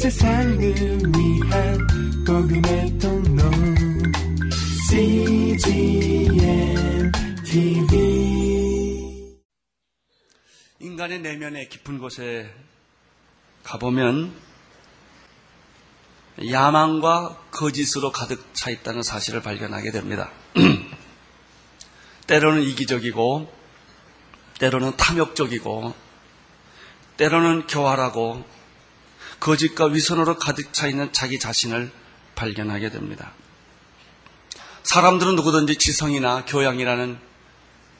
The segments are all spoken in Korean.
세상을 위한 복음의 통로 CGM TV 인간의 내면의 깊은 곳에 가보면 야망과 거짓으로 가득 차 있다는 사실을 발견하게 됩니다. 때로는 이기적이고, 때로는 탐욕적이고, 때로는 교활하고, 거짓과 위선으로 가득 차 있는 자기 자신을 발견하게 됩니다. 사람들은 누구든지 지성이나 교양이라는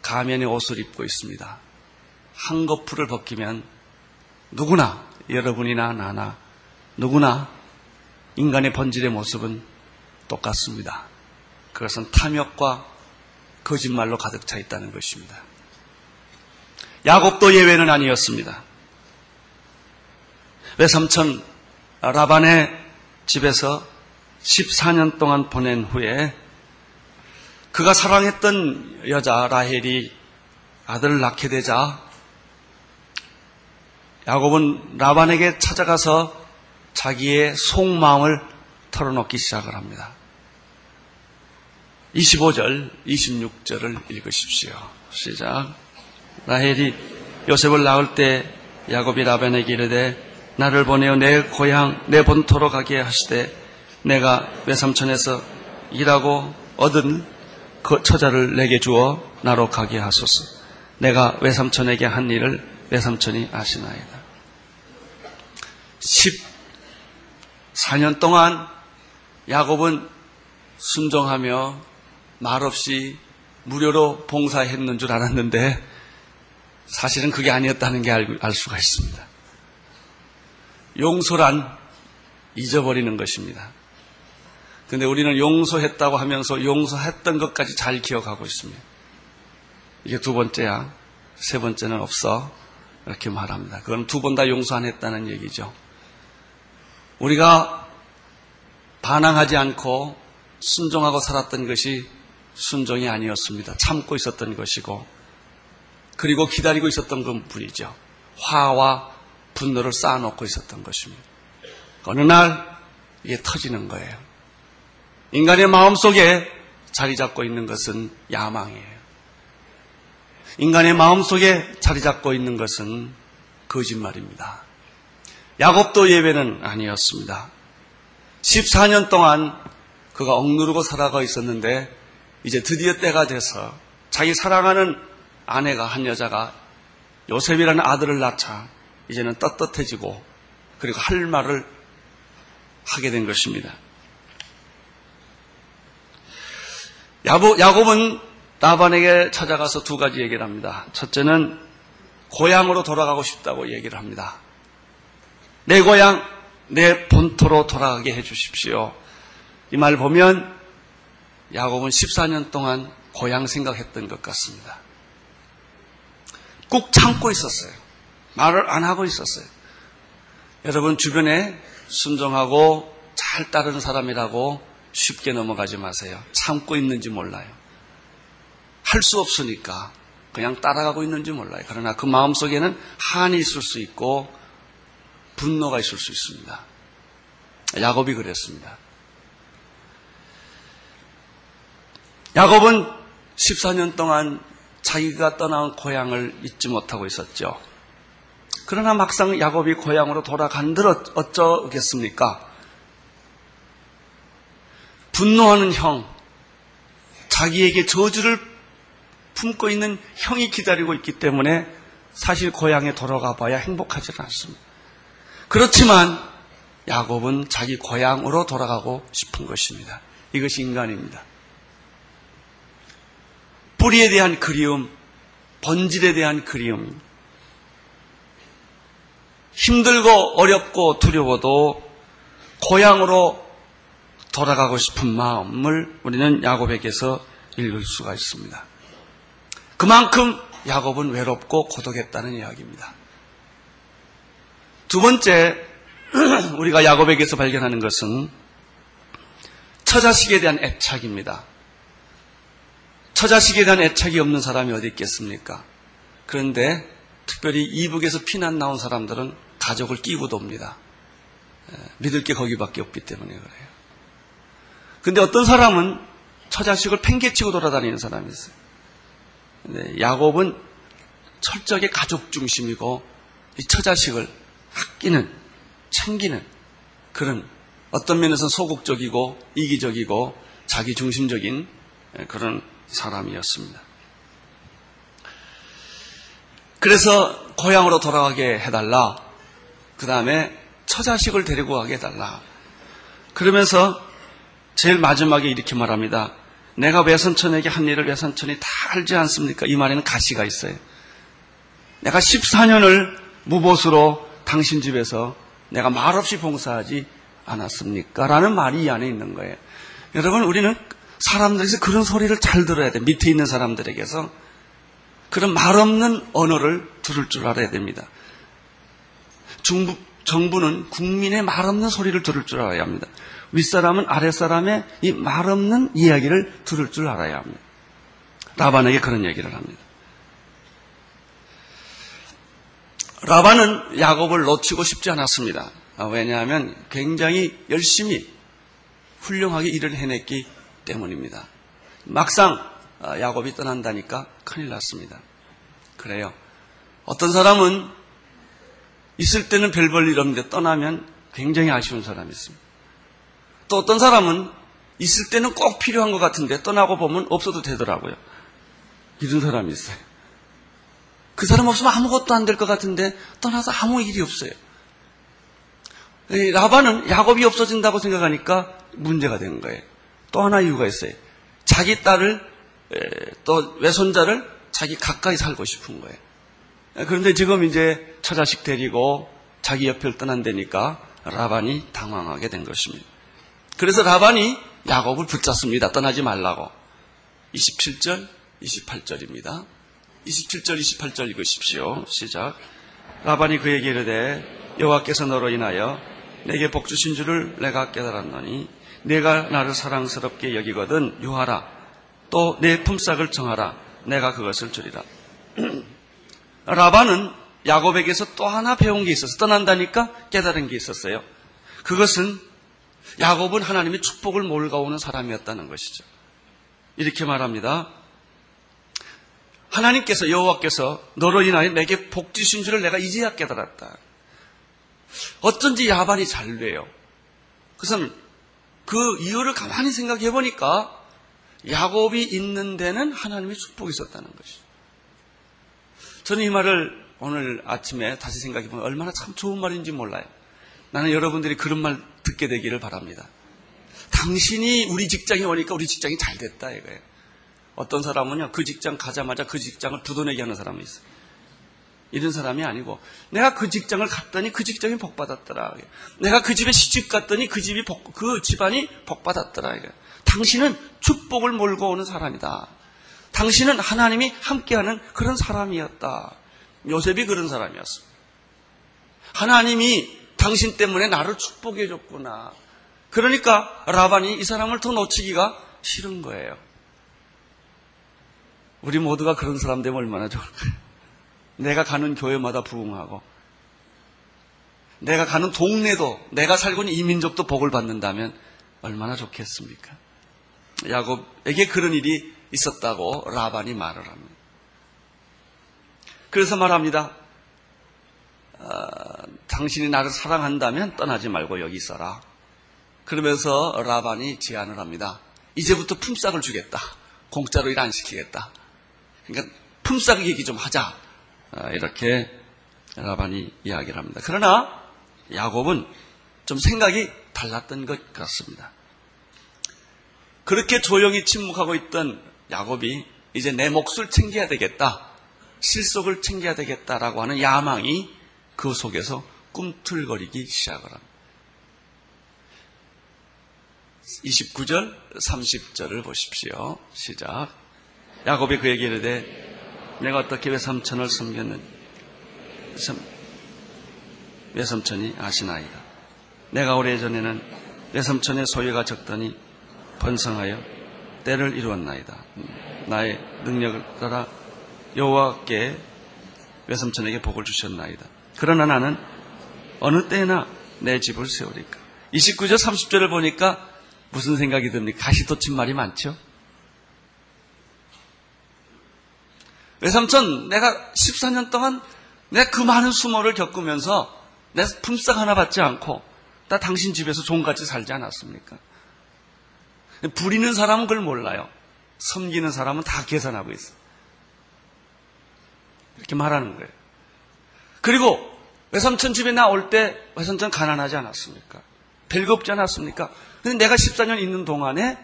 가면의 옷을 입고 있습니다. 한거풀을 벗기면 누구나 여러분이나 나나 누구나 인간의 본질의 모습은 똑같습니다. 그것은 탐욕과 거짓말로 가득 차 있다는 것입니다. 야곱도 예외는 아니었습니다. 외삼촌 라반의 집에서 14년 동안 보낸 후에 그가 사랑했던 여자 라헬이 아들을 낳게 되자 야곱은 라반에게 찾아가서 자기의 속마음을 털어놓기 시작을 합니다. 25절, 26절을 읽으십시오. 시작. 라헬이 요셉을 낳을 때 야곱이 라반에게 이르되 나를 보내어 내 고향 내 본토로 가게 하시되 내가 외삼촌에서 일하고 얻은 그 처자를 내게 주어 나로 가게 하소서. 내가 외삼촌에게 한 일을 외삼촌이 아시나이다. 14년 동안 야곱은 순종하며 말없이 무료로 봉사했는 줄 알았는데 사실은 그게 아니었다는 게 알 수가 있습니다. 용서란 잊어버리는 것입니다. 근데 우리는 용서했다고 하면서 용서했던 것까지 잘 기억하고 있습니다. 이게 두 번째야. 세 번째는 없어. 이렇게 말합니다. 그건 두 번 다 용서 안 했다는 얘기죠. 우리가 반항하지 않고 순종하고 살았던 것이 순종이 아니었습니다. 참고 있었던 것이고, 그리고 기다리고 있었던 것 뿐이죠. 화와 분노를 쌓아놓고 있었던 것입니다. 어느 날 이게 터지는 거예요. 인간의 마음 속에 자리 잡고 있는 것은 야망이에요. 인간의 마음 속에 자리 잡고 있는 것은 거짓말입니다. 야곱도 예배는 아니었습니다. 14년 동안 그가 억누르고 살아가 있었는데 이제 드디어 때가 돼서 자기 사랑하는 아내가 한 여자가 요셉이라는 아들을 낳자 이제는 떳떳해지고 그리고 할 말을 하게 된 것입니다. 야곱은 나반에게 찾아가서 두 가지 얘기를 합니다. 첫째는 고향으로 돌아가고 싶다고 얘기를 합니다. 내 고향, 내 본토로 돌아가게 해 주십시오. 이 말 보면 야곱은 14년 동안 고향 생각했던 것 같습니다. 꾹 참고 있었어요. 말을 안 하고 있었어요. 여러분 주변에 순종하고 잘 따르는 사람이라고 쉽게 넘어가지 마세요. 참고 있는지 몰라요. 할 수 없으니까 그냥 따라가고 있는지 몰라요. 그러나 그 마음 속에는 한이 있을 수 있고 분노가 있을 수 있습니다. 야곱이 그랬습니다. 야곱은 14년 동안 자기가 떠나온 고향을 잊지 못하고 있었죠. 그러나 막상 야곱이 고향으로 돌아간들 어쩌겠습니까? 분노하는 형, 자기에게 저주를 품고 있는 형이 기다리고 있기 때문에 사실 고향에 돌아가 봐야 행복하지 않습니다. 그렇지만 야곱은 자기 고향으로 돌아가고 싶은 것입니다. 이것이 인간입니다. 뿌리에 대한 그리움, 본질에 대한 그리움, 힘들고 어렵고 두려워도 고향으로 돌아가고 싶은 마음을 우리는 야곱에게서 읽을 수가 있습니다. 그만큼 야곱은 외롭고 고독했다는 이야기입니다. 두 번째, 우리가 야곱에게서 발견하는 것은 처자식에 대한 애착입니다. 처자식에 대한 애착이 없는 사람이 어디 있겠습니까? 그런데 특별히 이북에서 피난 나온 사람들은 가족을 끼고 돕니다. 믿을 게 거기밖에 없기 때문에 그래요. 근데 어떤 사람은 처자식을 팽개치고 돌아다니는 사람이 있어요. 야곱은 철저하게 가족 중심이고 이 처자식을 아끼는 챙기는 그런 어떤 면에서 소극적이고 이기적이고 자기 중심적인 그런 사람이었습니다. 그래서 고향으로 돌아가게 해달라. 그 다음에 처자식을 데리고 가게 해달라. 그러면서 제일 마지막에 이렇게 말합니다. 내가 외선천에게 한 일을 외선천이 다 알지 않습니까? 이 말에는 가시가 있어요. 내가 14년을 무보수로 당신 집에서 내가 말없이 봉사하지 않았습니까? 라는 말이 이 안에 있는 거예요. 여러분, 우리는 사람들에서 그런 소리를 잘 들어야 돼. 밑에 있는 사람들에게서. 그런 말 없는 언어를 들을 줄 알아야 됩니다. 중부, 정부는 국민의 말 없는 소리를 들을 줄 알아야 합니다. 윗사람은 아랫사람의 이 말 없는 이야기를 들을 줄 알아야 합니다. 라반에게 그런 얘기를 합니다. 라반은 야곱을 놓치고 싶지 않았습니다. 아, 왜냐하면 굉장히 열심히 훌륭하게 일을 해냈기 때문입니다. 막상 아, 야곱이 떠난다니까 큰일 났습니다. 그래요. 어떤 사람은 있을 때는 별 볼 일 없는데 떠나면 굉장히 아쉬운 사람이 있습니다. 또 어떤 사람은 있을 때는 꼭 필요한 것 같은데 떠나고 보면 없어도 되더라고요. 이런 사람이 있어요. 그 사람 없으면 아무것도 안 될 것 같은데 떠나서 아무 일이 없어요. 라반은 야곱이 없어진다고 생각하니까 문제가 된 거예요. 또 하나 이유가 있어요. 자기 딸을 또 외손자를 자기 가까이 살고 싶은 거예요. 그런데 지금 이제 처자식 데리고 자기 옆을 떠난다니까 라반이 당황하게 된 것입니다. 그래서 라반이 야곱을 붙잡습니다. 떠나지 말라고. 27절, 28절입니다. 27절, 28절 읽으십시오. 시작. 라반이 그에게 이르되 여호와께서 너로 인하여 내게 복 주신 줄을 내가 깨달았노니 내가 나를 사랑스럽게 여기거든 유하라 또 내 품삯을 정하라 내가 그것을 주리라. 라반은 야곱에게서 또 하나 배운 게 있어서 떠난다니까 깨달은 게 있었어요. 그것은 야곱은 하나님의 축복을 몰가오는 사람이었다는 것이죠. 이렇게 말합니다. 하나님께서 여호와께서 너로 인하여 내게 복 주신 줄을 내가 이제야 깨달았다. 어쩐지 야반이 잘 돼요. 그것은 그 이유를 가만히 생각해 보니까 야곱이 있는 데는 하나님의 축복이 있었다는 것이죠. 저는 이 말을 오늘 아침에 다시 생각해 보면 얼마나 참 좋은 말인지 몰라요. 나는 여러분들이 그런 말 듣게 되기를 바랍니다. 당신이 우리 직장에 오니까 우리 직장이 잘 됐다 이거예요. 어떤 사람은요 그 직장 가자마자 그 직장을 두도내게 하는 사람이 있어요. 이런 사람이 아니고 내가 그 직장을 갔더니 그 직장이 복 받았더라. 내가 그 집에 시집 갔더니 그 집이 복, 그 집안이 복 받았더라. 당신은 축복을 몰고 오는 사람이다. 당신은 하나님이 함께하는 그런 사람이었다. 요셉이 그런 사람이었어. 하나님이 당신 때문에 나를 축복해 줬구나. 그러니까 라반이 이 사람을 더 놓치기가 싫은 거예요. 우리 모두가 그런 사람 되면 얼마나 좋을까요? 내가 가는 교회마다 부흥하고, 내가 가는 동네도, 내가 살고 있는 이민족도 복을 받는다면 얼마나 좋겠습니까? 야곱에게 그런 일이 있었다고 라반이 말을 합니다. 그래서 말합니다. 어, 당신이 나를 사랑한다면 떠나지 말고 여기 있어라. 그러면서 라반이 제안을 합니다. 이제부터 품삯을 주겠다. 공짜로 일 안 시키겠다. 그러니까 품삯 얘기 좀 하자. 어, 이렇게 라반이 이야기를 합니다. 그러나 야곱은 좀 생각이 달랐던 것 같습니다. 그렇게 조용히 침묵하고 있던 야곱이 이제 내 몫을 챙겨야 되겠다. 실속을 챙겨야 되겠다라고 하는 야망이 그 속에서 꿈틀거리기 시작을 합니다. 29절, 30절을 보십시오. 시작. 야곱이 그에게 이르되 내가 어떻게 외삼천을 섬겼는지 외삼천이 아시나이다. 내가 오래전에는 외삼천의 소유가 적더니 번성하여 때를 이루었나이다. 나의 능력을 따라 여호와께 외삼천에게 복을 주셨나이다. 그러나 나는 어느 때나 내 집을 세우리까. 29절 30절을 보니까 무슨 생각이 듭니까? 가시돋친 말이 많죠? 외삼촌, 내가 14년 동안 내가 그 많은 수모를 겪으면서 내 품삯 하나 받지 않고 나 당신 집에서 종같이 살지 않았습니까? 부리는 사람은 그걸 몰라요. 섬기는 사람은 다 계산하고 있어. 이렇게 말하는 거예요. 그리고 외삼촌 집에 나올 때 외삼촌 가난하지 않았습니까? 별거 없지 않았습니까? 근데 내가 14년 있는 동안에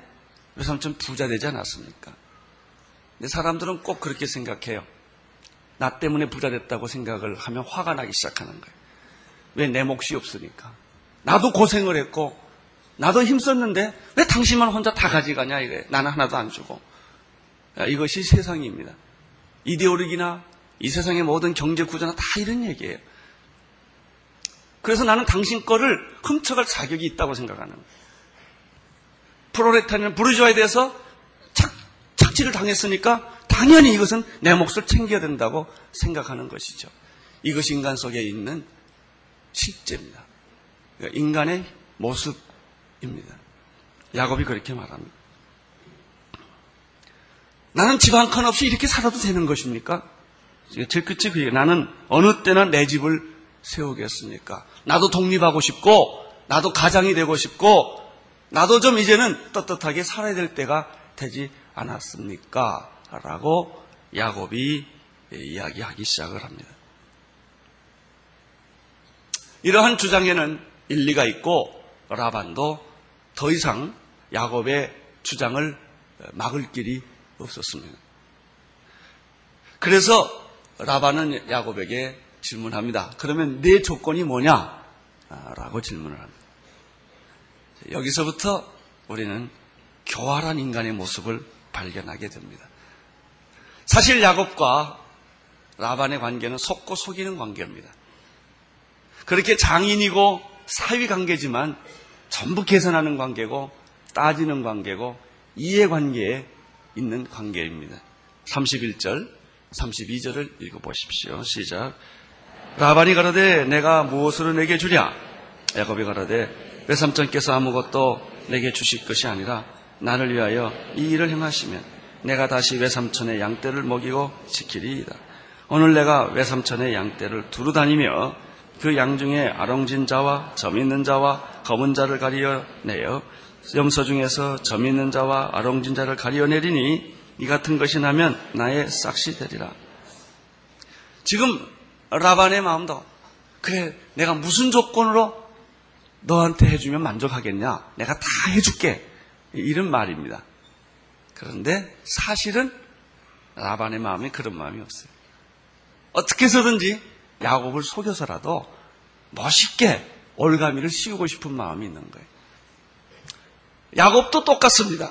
외삼촌 부자 되지 않았습니까? 근데 사람들은 꼭 그렇게 생각해요. 나 때문에 부자 됐다고 생각을 하면 화가 나기 시작하는 거예요. 왜 내 몫이 없으니까. 나도 고생을 했고, 나도 힘썼는데 왜 당신만 혼자 다 가져가냐 이거예요. 나는 하나도 안 주고. 이것이 세상입니다. 이데올로기나 이 세상의 모든 경제 구조나 다 이런 얘기예요. 그래서 나는 당신 거를 훔쳐갈 자격이 있다고 생각하는 거예요. 프로레타리는 부르주아에 대해서 착, 착취를 당했으니까 당연히 이것은 내 몫을 챙겨야 된다고 생각하는 것이죠. 이것이 인간 속에 있는 실제입니다. 그러니까 인간의 모습 입니다. 야곱이 그렇게 말합니다. 나는 집 한 칸 없이 이렇게 살아도 되는 것입니까? 제 끝이 그게 나는 어느 때나 내 집을 세우겠습니까? 나도 독립하고 싶고, 나도 가장이 되고 싶고, 나도 좀 이제는 떳떳하게 살아야 될 때가 되지 않았습니까? 라고 야곱이 이야기하기 시작을 합니다. 이러한 주장에는 일리가 있고 라반도 더 이상 야곱의 주장을 막을 길이 없었습니다. 그래서 라반은 야곱에게 질문합니다. 그러면 내 조건이 뭐냐? 라고 질문을 합니다. 여기서부터 우리는 교활한 인간의 모습을 발견하게 됩니다. 사실 야곱과 라반의 관계는 속고 속이는 관계입니다. 그렇게 장인이고 사위 관계지만 전부 계산하는 관계고 따지는 관계고 이해 관계에 있는 관계입니다. 31절, 32절을 읽어보십시오. 시작. 라반이 가라되 내가 무엇으로 내게 주랴? 야곱이 가라되 외삼촌께서 아무것도 내게 주실 것이 아니라 나를 위하여 이 일을 행하시면 내가 다시 외삼촌의 양떼를 먹이고 지키리이다. 오늘 내가 외삼촌의 양떼를 두루 다니며 그 양 중에 아롱진 자와 점 있는 자와 검은 자를 가리어내어 염소 중에서 점 있는 자와 아롱진 자를 가리어내리니 이 같은 것이 나면 나의 싹시 되리라. 지금 라반의 마음도 그래 내가 무슨 조건으로 너한테 해주면 만족하겠냐? 내가 다 해줄게. 이런 말입니다. 그런데 사실은 라반의 마음에 그런 마음이 없어요. 어떻게 해서든지 야곱을 속여서라도 멋있게 올가미를 씌우고 싶은 마음이 있는 거예요. 야곱도 똑같습니다.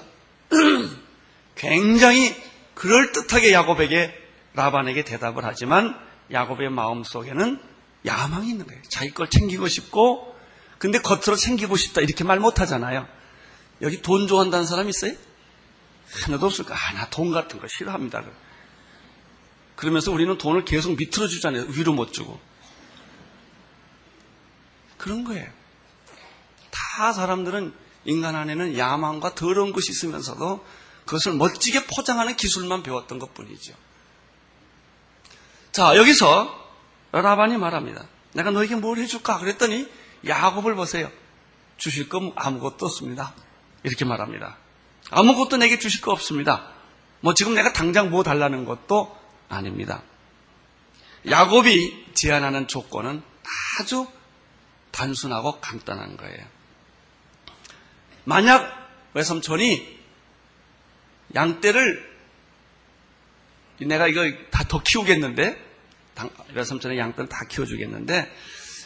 굉장히 그럴듯하게 야곱에게 라반에게 대답을 하지만 야곱의 마음 속에는 야망이 있는 거예요. 자기 걸 챙기고 싶고 근데 겉으로 챙기고 싶다 이렇게 말 못하잖아요. 여기 돈 좋아한다는 사람 있어요? 하나도 없을까? 아, 나 돈 같은 거 싫어합니다. 그러면서 우리는 돈을 계속 밑으로 주잖아요. 위로 못 주고. 그런 거예요. 다 사람들은 인간 안에는 야망과 더러운 것이 있으면서도 그것을 멋지게 포장하는 기술만 배웠던 것 뿐이죠. 자, 여기서 라반이 말합니다. 내가 너에게 뭘 해줄까? 그랬더니 야곱을 보세요. 주실 건 아무것도 없습니다. 이렇게 말합니다. 아무것도 내게 주실 거 없습니다. 뭐 지금 내가 당장 뭐 달라는 것도 아닙니다. 야곱이 제안하는 조건은 아주 단순하고 간단한 거예요. 만약 외삼촌이 양떼를 내가 이거 다 더 키우겠는데 외삼촌의 양떼를 다 키워주겠는데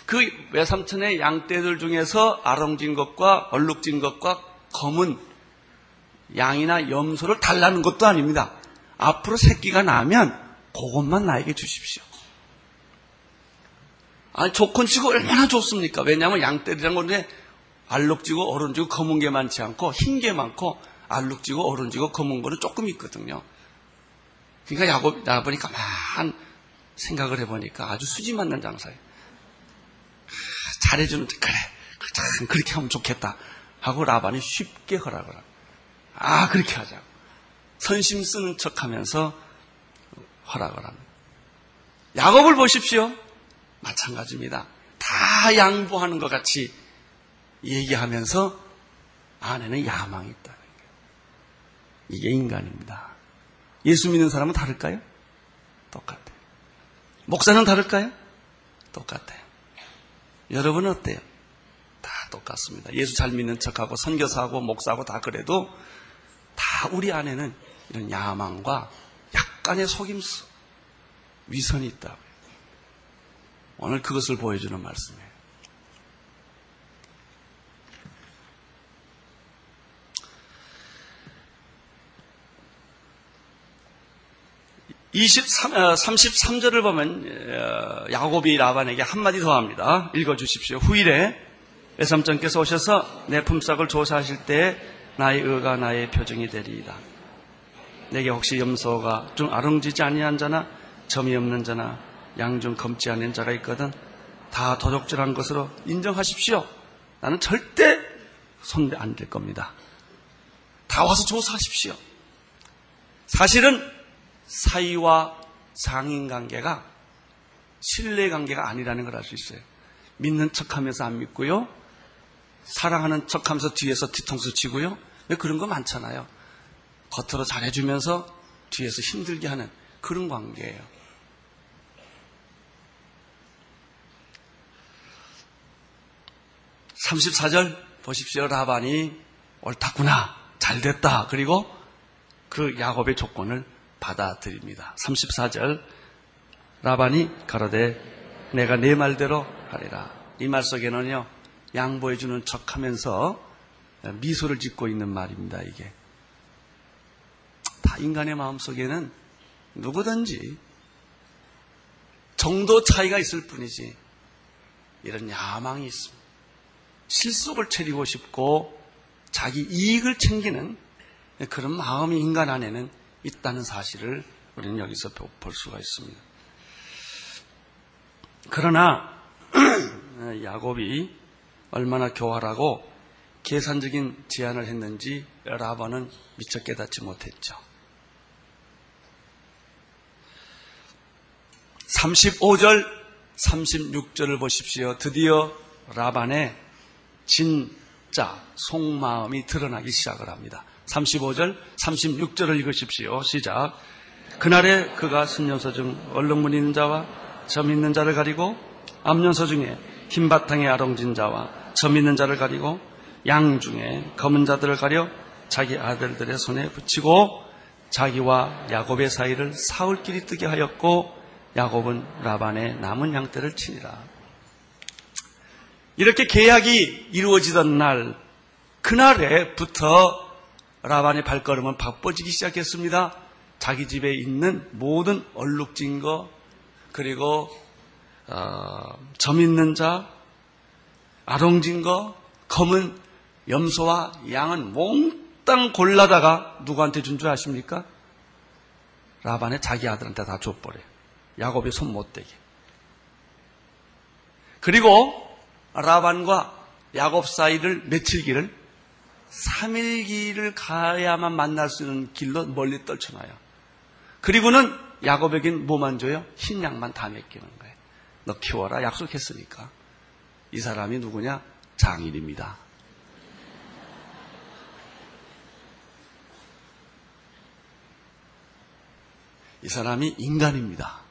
그 외삼촌의 양떼들 중에서 아롱진 것과 얼룩진 것과 검은 양이나 염소를 달라는 것도 아닙니다. 앞으로 새끼가 나면 그것만 나에게 주십시오. 아니, 조건 치고 얼마나 좋습니까? 왜냐하면 양떼들이란 건데 알록지고 어른지고 검은 게 많지 않고 흰 게 많고 알록지고 어른지고 검은 거는 조금 있거든요. 그러니까 야곱, 야곱이 가만 생각을 해보니까 아주 수지 맞는 장사예요. 잘해주는, 그래, 참 그렇게 하면 좋겠다. 하고 라반이 쉽게 허락을 합니다. 아, 그렇게 하자고. 선심 쓰는 척 하면서 허락을 합니다. 야곱을 보십시오. 마찬가지입니다. 다 양보하는 것 같이 얘기하면서 안에는 야망이 있다는 거예요. 이게 인간입니다. 예수 믿는 사람은 다를까요? 똑같아요. 목사는 다를까요? 똑같아요. 여러분은 어때요? 다 똑같습니다. 예수 잘 믿는 척하고 선교사하고 목사하고 다 그래도 다 우리 안에는 이런 야망과 약간의 속임수, 위선이 있다. 오늘 그것을 보여주는 말씀이에요. 23, 33절을 어, 보면 어, 야곱이 라반에게 한마디 더 합니다. 읽어주십시오. 후일에 외삼장께서 오셔서 내 품삯을 조사하실 때 나의 의가 나의 표정이 되리이다. 내게 혹시 염소가 좀 아롱지지 아니한 자나 점이 없는 자나 양중 검지 않은 자가 있거든 다 도적질한 것으로 인정하십시오. 나는 절대 손대 안 될 겁니다. 다 와서 조사하십시오. 사실은 사이와 상인 관계가 신뢰 관계가 아니라는 걸 알 수 있어요. 믿는 척 하면서 안 믿고요. 사랑하는 척 하면서 뒤에서 뒤통수 치고요. 왜 그런 거 많잖아요. 겉으로 잘해주면서 뒤에서 힘들게 하는 그런 관계예요. (34절) 보십시오 라반이 옳다구나 잘 됐다 그리고 그 야곱의 조건을 받아들입니다. 34절 라반이 가로되 내가 네 말대로 하리라. 이 말 속에는요 양보해주는 척하면서 미소를 짓고 있는 말입니다. 이게 다 인간의 마음 속에는 누구든지 정도 차이가 있을 뿐이지 이런 야망이 있습니다. 실속을 차리고 싶고 자기 이익을 챙기는 그런 마음이 인간 안에는 있다는 사실을 우리는 여기서 볼 수가 있습니다. 그러나 야곱이 얼마나 교활하고 계산적인 제안을 했는지 라반은 미처 깨닫지 못했죠. 35절, 36절을 보십시오. 드디어 라반의 진짜 속마음이 드러나기 시작을 합니다. 35절, 36절을 읽으십시오. 시작. 그날에 그가 순년서 중 얼룩무늬 있는 자와 점 있는 자를 가리고 암년서 중에 흰 바탕에 아롱진 자와 점 있는 자를 가리고 양 중에 검은 자들을 가려 자기 아들들의 손에 붙이고 자기와 야곱의 사이를 사흘길이 뜨게 하였고 야곱은 라반의 남은 양떼를 치니라. 이렇게 계약이 이루어지던 날 그날에부터 라반의 발걸음은 바빠지기 시작했습니다. 자기 집에 있는 모든 얼룩진 거, 그리고 어, 점 있는 자, 아롱진 거, 검은 염소와 양은 몽땅 골라다가 누구한테 준 줄 아십니까? 라반의 자기 아들한테 다 줘버려요. 야곱이 손 못 대게. 그리고 라반과 야곱 사이를 며칠기를 3일기를 가야만 만날 수 있는 길로 멀리 떨쳐놔요. 그리고는 야곱에겐 뭐만 줘요? 흰 양만 다 맡기는 거예요. 너 키워라 약속했으니까. 이 사람이 누구냐? 장인입니다. 이 사람이 인간입니다.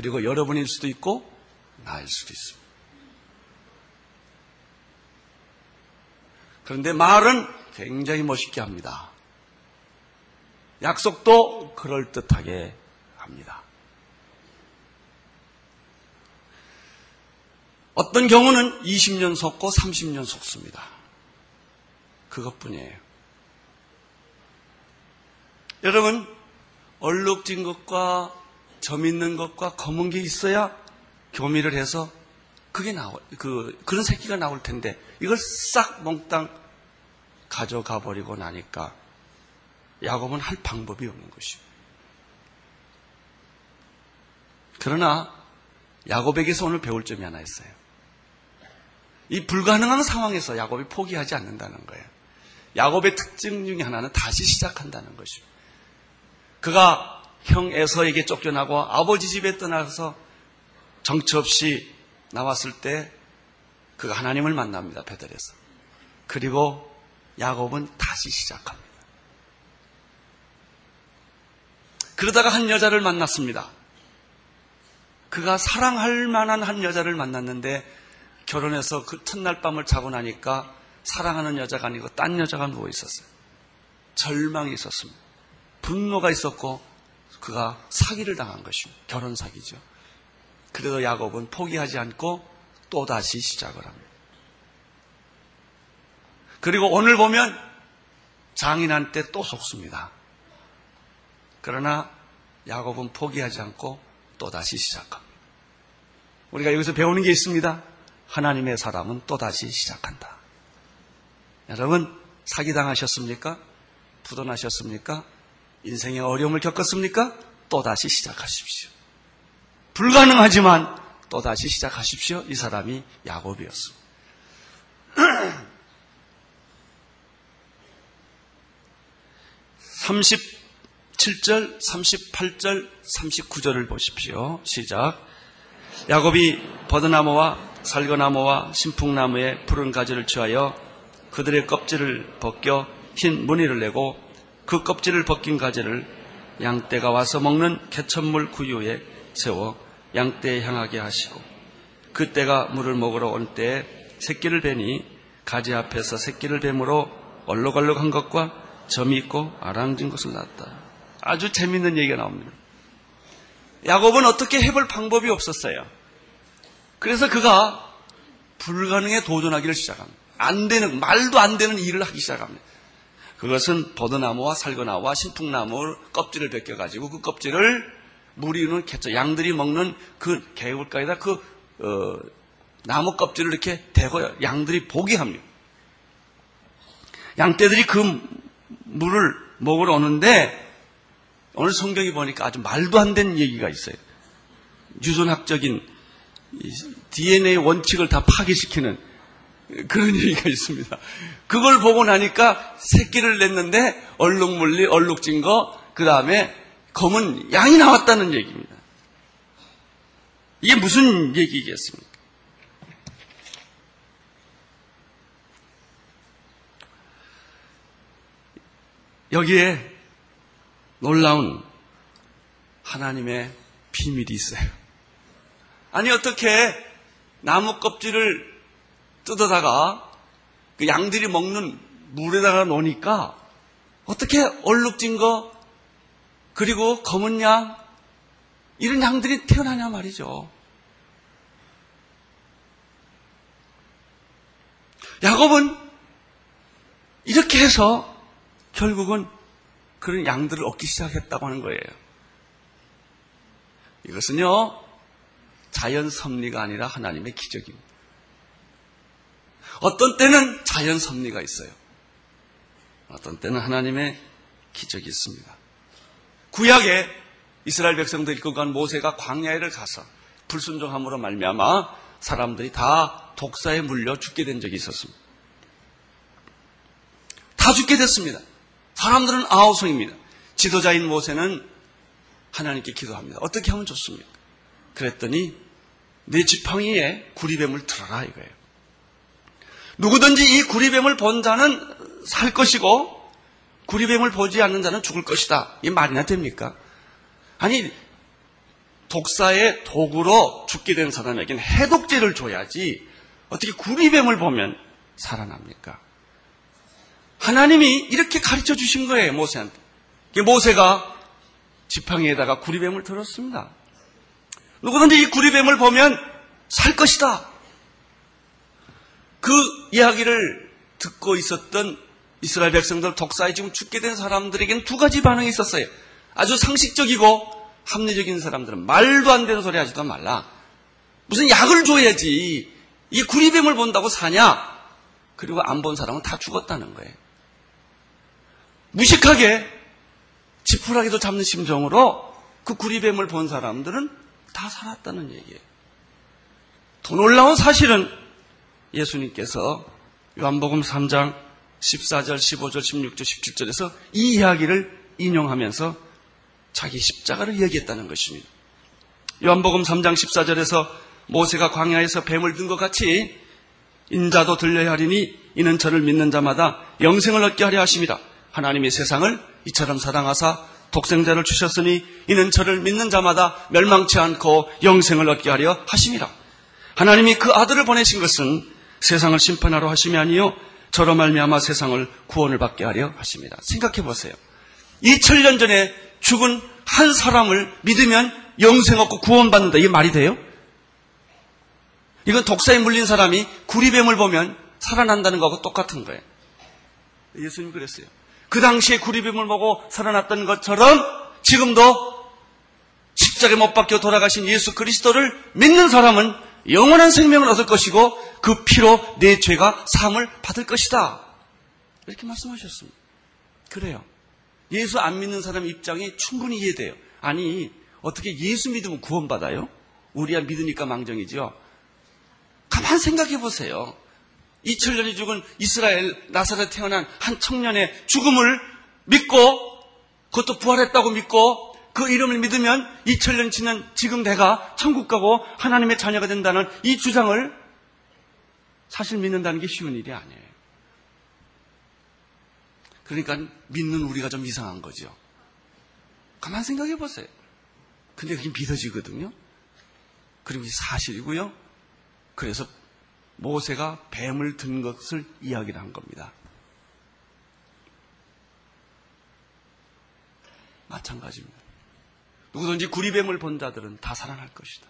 그리고 여러분일 수도 있고 나일 수도 있습니다. 그런데 말은 굉장히 멋있게 합니다. 약속도 그럴듯하게 합니다. 어떤 경우는 20년 속고 30년 속습니다. 그것뿐이에요. 여러분, 얼룩진 것과 점 있는 것과 검은 게 있어야 교미를 해서 그게 나올, 그, 그런 새끼가 나올 텐데, 이걸 싹 몽땅 가져가 버리고 나니까 야곱은 할 방법이 없는 것이고. 그러나 야곱에게서 오늘 배울 점이 하나 있어요. 이 불가능한 상황에서 야곱이 포기하지 않는다는 거예요. 야곱의 특징 중에 하나는 다시 시작한다는 것이죠. 그가 형 에서에게 쫓겨나고 아버지 집에 떠나서 정처 없이 나왔을 때 그가 하나님을 만납니다. 베델에서. 그리고 야곱은 다시 시작합니다. 그러다가 한 여자를 만났습니다. 그가 사랑할 만한 한 여자를 만났는데 결혼해서 그 첫날 밤을 자고 나니까 사랑하는 여자가 아니고 딴 여자가 누워 있었어요. 절망이 있었습니다. 분노가 있었고 그가 사기를 당한 것입니다. 결혼 사기죠. 그래도 야곱은 포기하지 않고 또다시 시작을 합니다. 그리고 오늘 보면 장인한테 또 속습니다. 그러나 야곱은 포기하지 않고 또다시 시작합니다. 우리가 여기서 배우는 게 있습니다. 하나님의 사람은 또다시 시작한다. 여러분, 사기당하셨습니까? 부도나셨습니까? 인생의 어려움을 겪었습니까? 또다시 시작하십시오. 불가능하지만 또다시 시작하십시오. 이 사람이 야곱이었습니다. 37절, 38절, 39절을 보십시오. 시작. 야곱이 버드나무와 살거나무와 신풍나무의 푸른 가지를 취하여 그들의 껍질을 벗겨 흰 무늬를 내고 그 껍질을 벗긴 가지를 양떼가 와서 먹는 개천물 구유에 세워 양떼에 향하게 하시고 그때가 물을 먹으러 온 때에 새끼를 베니 가지 앞에서 새끼를 뱀으로 얼룩얼룩한 것과 점이 있고 아랑진 것을 낳았다. 아주 재밌는 얘기가 나옵니다. 야곱은 어떻게 해볼 방법이 없었어요. 그래서 그가 불가능에 도전하기를 시작합니다. 안 되는, 말도 안 되는 일을 하기 시작합니다. 그것은 버드나무와 살거나무와 신풍나무 껍질을 벗겨가지고 그 껍질을 무리는 개처, 양들이 먹는 그 개울가에다 그, 어, 나무 껍질을 이렇게 대고 양들이 보게 합니다. 양떼들이 그 물을 먹으러 오는데 오늘 성경이 보니까 아주 말도 안 되는 얘기가 있어요. 유전학적인 DNA 원칙을 다 파괴시키는 그런 얘기가 있습니다. 그걸 보고 나니까 새끼를 냈는데 얼룩물리, 얼룩진 거, 그 다음에 검은 양이 나왔다는 얘기입니다. 이게 무슨 얘기겠습니까? 여기에 놀라운 하나님의 비밀이 있어요. 아니, 어떻게 나무 껍질을 뜯어다가 그 양들이 먹는 물에다가 놓으니까 어떻게 얼룩진 거, 그리고 검은 양, 이런 양들이 태어나냐 말이죠. 야곱은 이렇게 해서 결국은 그런 양들을 얻기 시작했다고 하는 거예요. 이것은요, 자연 섭리가 아니라 하나님의 기적입니다. 어떤 때는 자연 섭리가 있어요. 어떤 때는 하나님의 기적이 있습니다. 구약에 이스라엘 백성들이 이끌고 간 모세가 광야에를 가서 불순종함으로 말미암아 사람들이 다 독사에 물려 죽게 된 적이 있었습니다. 다 죽게 됐습니다. 사람들은 아우성입니다. 지도자인 모세는 하나님께 기도합니다. 어떻게 하면 좋습니까? 그랬더니 내 지팡이에 구리뱀을 틀어라 이거예요. 누구든지 이 구리뱀을 본 자는 살 것이고 구리뱀을 보지 않는 자는 죽을 것이다. 이 말이나 됩니까? 아니 독사의 도구로 죽게 된 사람에게는 해독제를 줘야지 어떻게 구리뱀을 보면 살아납니까? 하나님이 이렇게 가르쳐 주신 거예요, 모세한테. 모세가 지팡이에다가 구리뱀을 들었습니다. 누구든지 이 구리뱀을 보면 살 것이다. 그 이야기를 듣고 있었던 이스라엘 백성들 독사에 지금 죽게 된 사람들에게는 두 가지 반응이 있었어요. 아주 상식적이고 합리적인 사람들은 말도 안 되는 소리 하지도 말라. 무슨 약을 줘야지. 이 구리뱀을 본다고 사냐? 그리고 안 본 사람은 다 죽었다는 거예요. 무식하게 지푸라기도 잡는 심정으로 그 구리뱀을 본 사람들은 다 살았다는 얘기예요. 더 놀라운 사실은 예수님께서 요한복음 3장 14절, 15절, 16절, 17절에서 이 이야기를 인용하면서 자기 십자가를 얘기했다는 것입니다. 요한복음 3장 14절에서 모세가 광야에서 뱀을 든 것 같이 인자도 들려야 하리니 이는 저를 믿는 자마다 영생을 얻게 하려 하십니다. 하나님이 세상을 이처럼 사랑하사 독생자를 주셨으니 이는 저를 믿는 자마다 멸망치 않고 영생을 얻게 하려 하심이라. 하나님이 그 아들을 보내신 것은 세상을 심판하러 하심이 아니요 저로 말미암아 세상을 구원을 받게 하려 하십니다. 생각해 보세요. 2000년 전에 죽은 한 사람을 믿으면 영생 얻고 구원받는다. 이게 말이 돼요? 이건 독사에 물린 사람이 구리뱀을 보면 살아난다는 거하고 똑같은 거예요. 예수님 그랬어요. 그 당시에 구리뱀을 보고 살아났던 것처럼 지금도 십자가에 못 박혀 돌아가신 예수 그리스도를 믿는 사람은 영원한 생명을 얻을 것이고 그 피로 내 죄가 사함을 받을 것이다. 이렇게 말씀하셨습니다. 그래요. 예수 안 믿는 사람 입장이 충분히 이해돼요. 아니, 어떻게 예수 믿으면 구원받아요? 우리야 믿으니까 망정이죠. 가만 생각해 보세요. 2000년이 죽은 이스라엘 나사렛 태어난 한 청년의 죽음을 믿고 그것도 부활했다고 믿고 그 이름을 믿으면 2000년 지난 지금 내가 천국 가고 하나님의 자녀가 된다는 이 주장을 사실 믿는다는 게 쉬운 일이 아니에요. 그러니까 믿는 우리가 좀 이상한 거죠. 가만 생각해 보세요. 근데 그게 믿어지거든요. 그리고 사실이고요. 그래서 모세가 뱀을 든 것을 이야기를 한 겁니다. 마찬가지입니다. 누구든지 구리뱀을 본 자들은 다 살아날 것이다.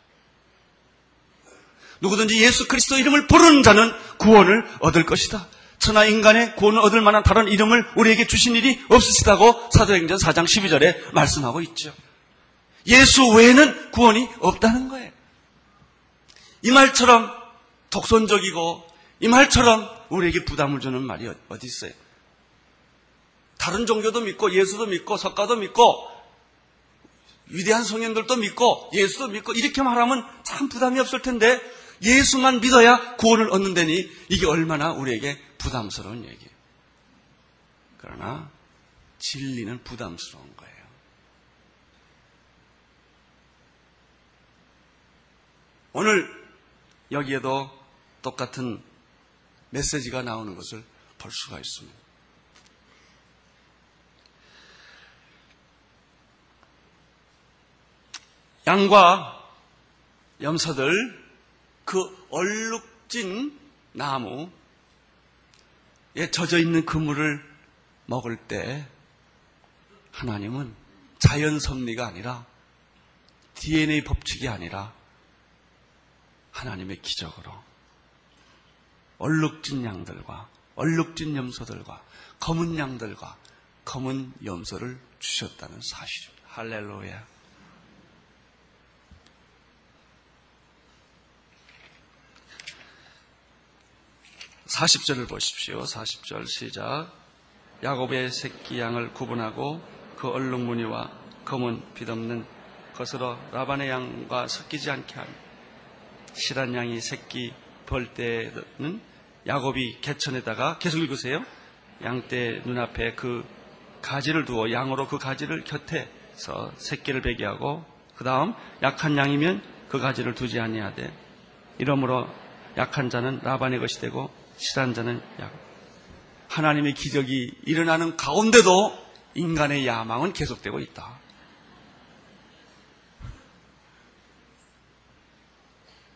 누구든지 예수 그리스도 이름을 부르는 자는 구원을 얻을 것이다. 천하 인간의 구원을 얻을 만한 다른 이름을 우리에게 주신 일이 없으시다고 사도행전 4장 12절에 말씀하고 있죠. 예수 외에는 구원이 없다는 거예요. 이 말처럼 독선적이고 이 말처럼 우리에게 부담을 주는 말이 어디 있어요? 다른 종교도 믿고 예수도 믿고 석가도 믿고 위대한 성현들도 믿고 예수도 믿고 이렇게 말하면 참 부담이 없을 텐데 예수만 믿어야 구원을 얻는다니 이게 얼마나 우리에게 부담스러운 얘기예요. 그러나 진리는 부담스러운 거예요. 오늘 여기에도 똑같은 메시지가 나오는 것을 볼 수가 있습니다. 양과 염소들 그 얼룩진 나무에 젖어 있는 그물을 먹을 때 하나님은 자연 섭리가 아니라 DNA 법칙이 아니라 하나님의 기적으로 얼룩진 양들과 얼룩진 염소들과 검은 양들과 검은 염소를 주셨다는 사실입니다. 할렐루야. 40절을 보십시오. 40절 시작. 야곱의 새끼 양을 구분하고 그 얼룩무늬와 검은 빛없는 것으로 라반의 양과 섞이지 않게 하며 실한 양이 새끼 벌 때는 야곱이 개천에다가 계속 읽으세요. 양떼 눈앞에 그 가지를 두어 양으로 그 가지를 곁에서 새끼를 베게 하고 그 다음 약한 양이면 그 가지를 두지 아니하되 이러므로 약한 자는 라반의 것이 되고 실한 자는 야곱. 하나님의 기적이 일어나는 가운데도 인간의 야망은 계속되고 있다.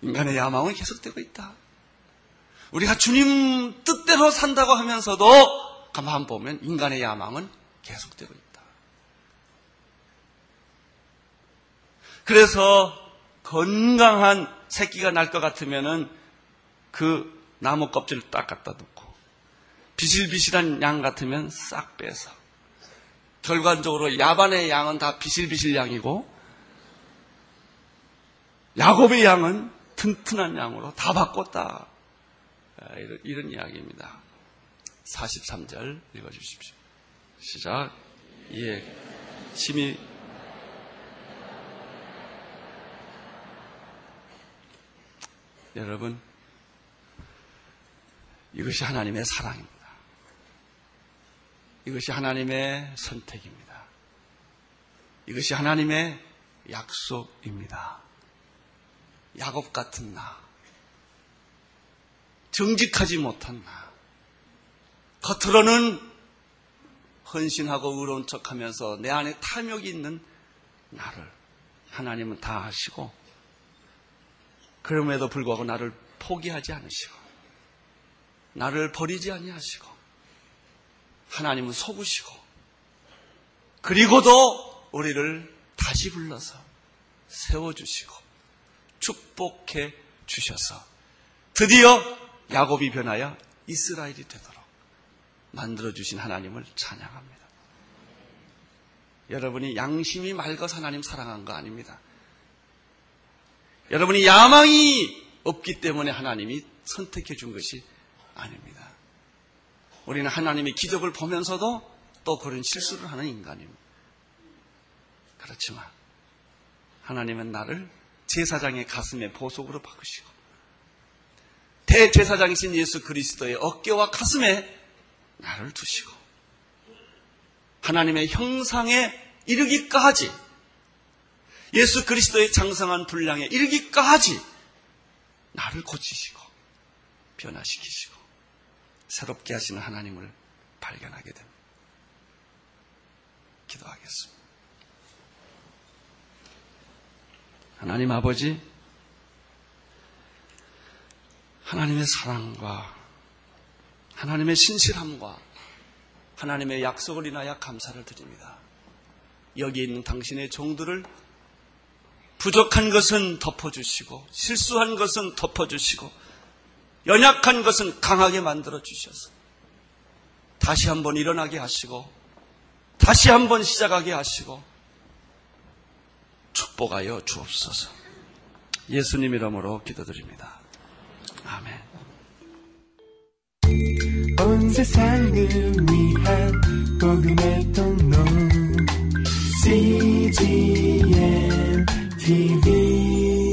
인간의 야망은 계속되고 있다. 우리가 주님 뜻대로 산다고 하면서도 가만 보면 인간의 야망은 계속되고 있다. 그래서 건강한 새끼가 날 것 같으면은 그 나무 껍질을 딱 갖다 놓고 비실비실한 양 같으면 싹 빼서 결과적으로 야반의 양은 다 비실비실 양이고 야곱의 양은 튼튼한 양으로 다 바꿨다. 아, 이런, 이런 이야기입니다. 43절 읽어주십시오. 시작. 예. 심히 여러분 이것이 하나님의 사랑입니다. 이것이 하나님의 선택입니다. 이것이 하나님의 약속입니다. 야곱 같은 나, 정직하지 못한 나, 겉으로는 헌신하고 의로운 척 하면서 내 안에 탐욕이 있는 나를 하나님은 다 아시고, 그럼에도 불구하고 나를 포기하지 않으시고, 나를 버리지 아니하시고, 하나님은 속으시고, 그리고도 우리를 다시 불러서 세워주시고, 축복해 주셔서, 드디어 야곱이 변하여 이스라엘이 되도록 만들어주신 하나님을 찬양합니다. 여러분이 양심이 맑아서 하나님 사랑한 거 아닙니다. 여러분이 야망이 없기 때문에 하나님이 선택해 준 것이 아닙니다. 우리는 하나님의 기적을 보면서도 또 그런 실수를 하는 인간입니다. 그렇지만 하나님은 나를 제사장의 가슴에 보석으로 바꾸시고 대제사장이신 예수 그리스도의 어깨와 가슴에 나를 두시고 하나님의 형상에 이르기까지 예수 그리스도의 장성한 분량에 이르기까지 나를 고치시고 변화시키시고 새롭게 하시는 하나님을 발견하게 됩니다. 기도하겠습니다. 하나님 아버지, 하나님의 사랑과 하나님의 신실함과 하나님의 약속을 인하여 감사를 드립니다. 여기 있는 당신의 종들을 부족한 것은 덮어주시고 실수한 것은 덮어주시고 연약한 것은 강하게 만들어 주셔서 다시 한번 일어나게 하시고 다시 한번 시작하게 하시고 축복하여 주옵소서. 예수님 이름으로 기도드립니다. 아멘. 온 세상을 위한 복음의 통로 CGM TV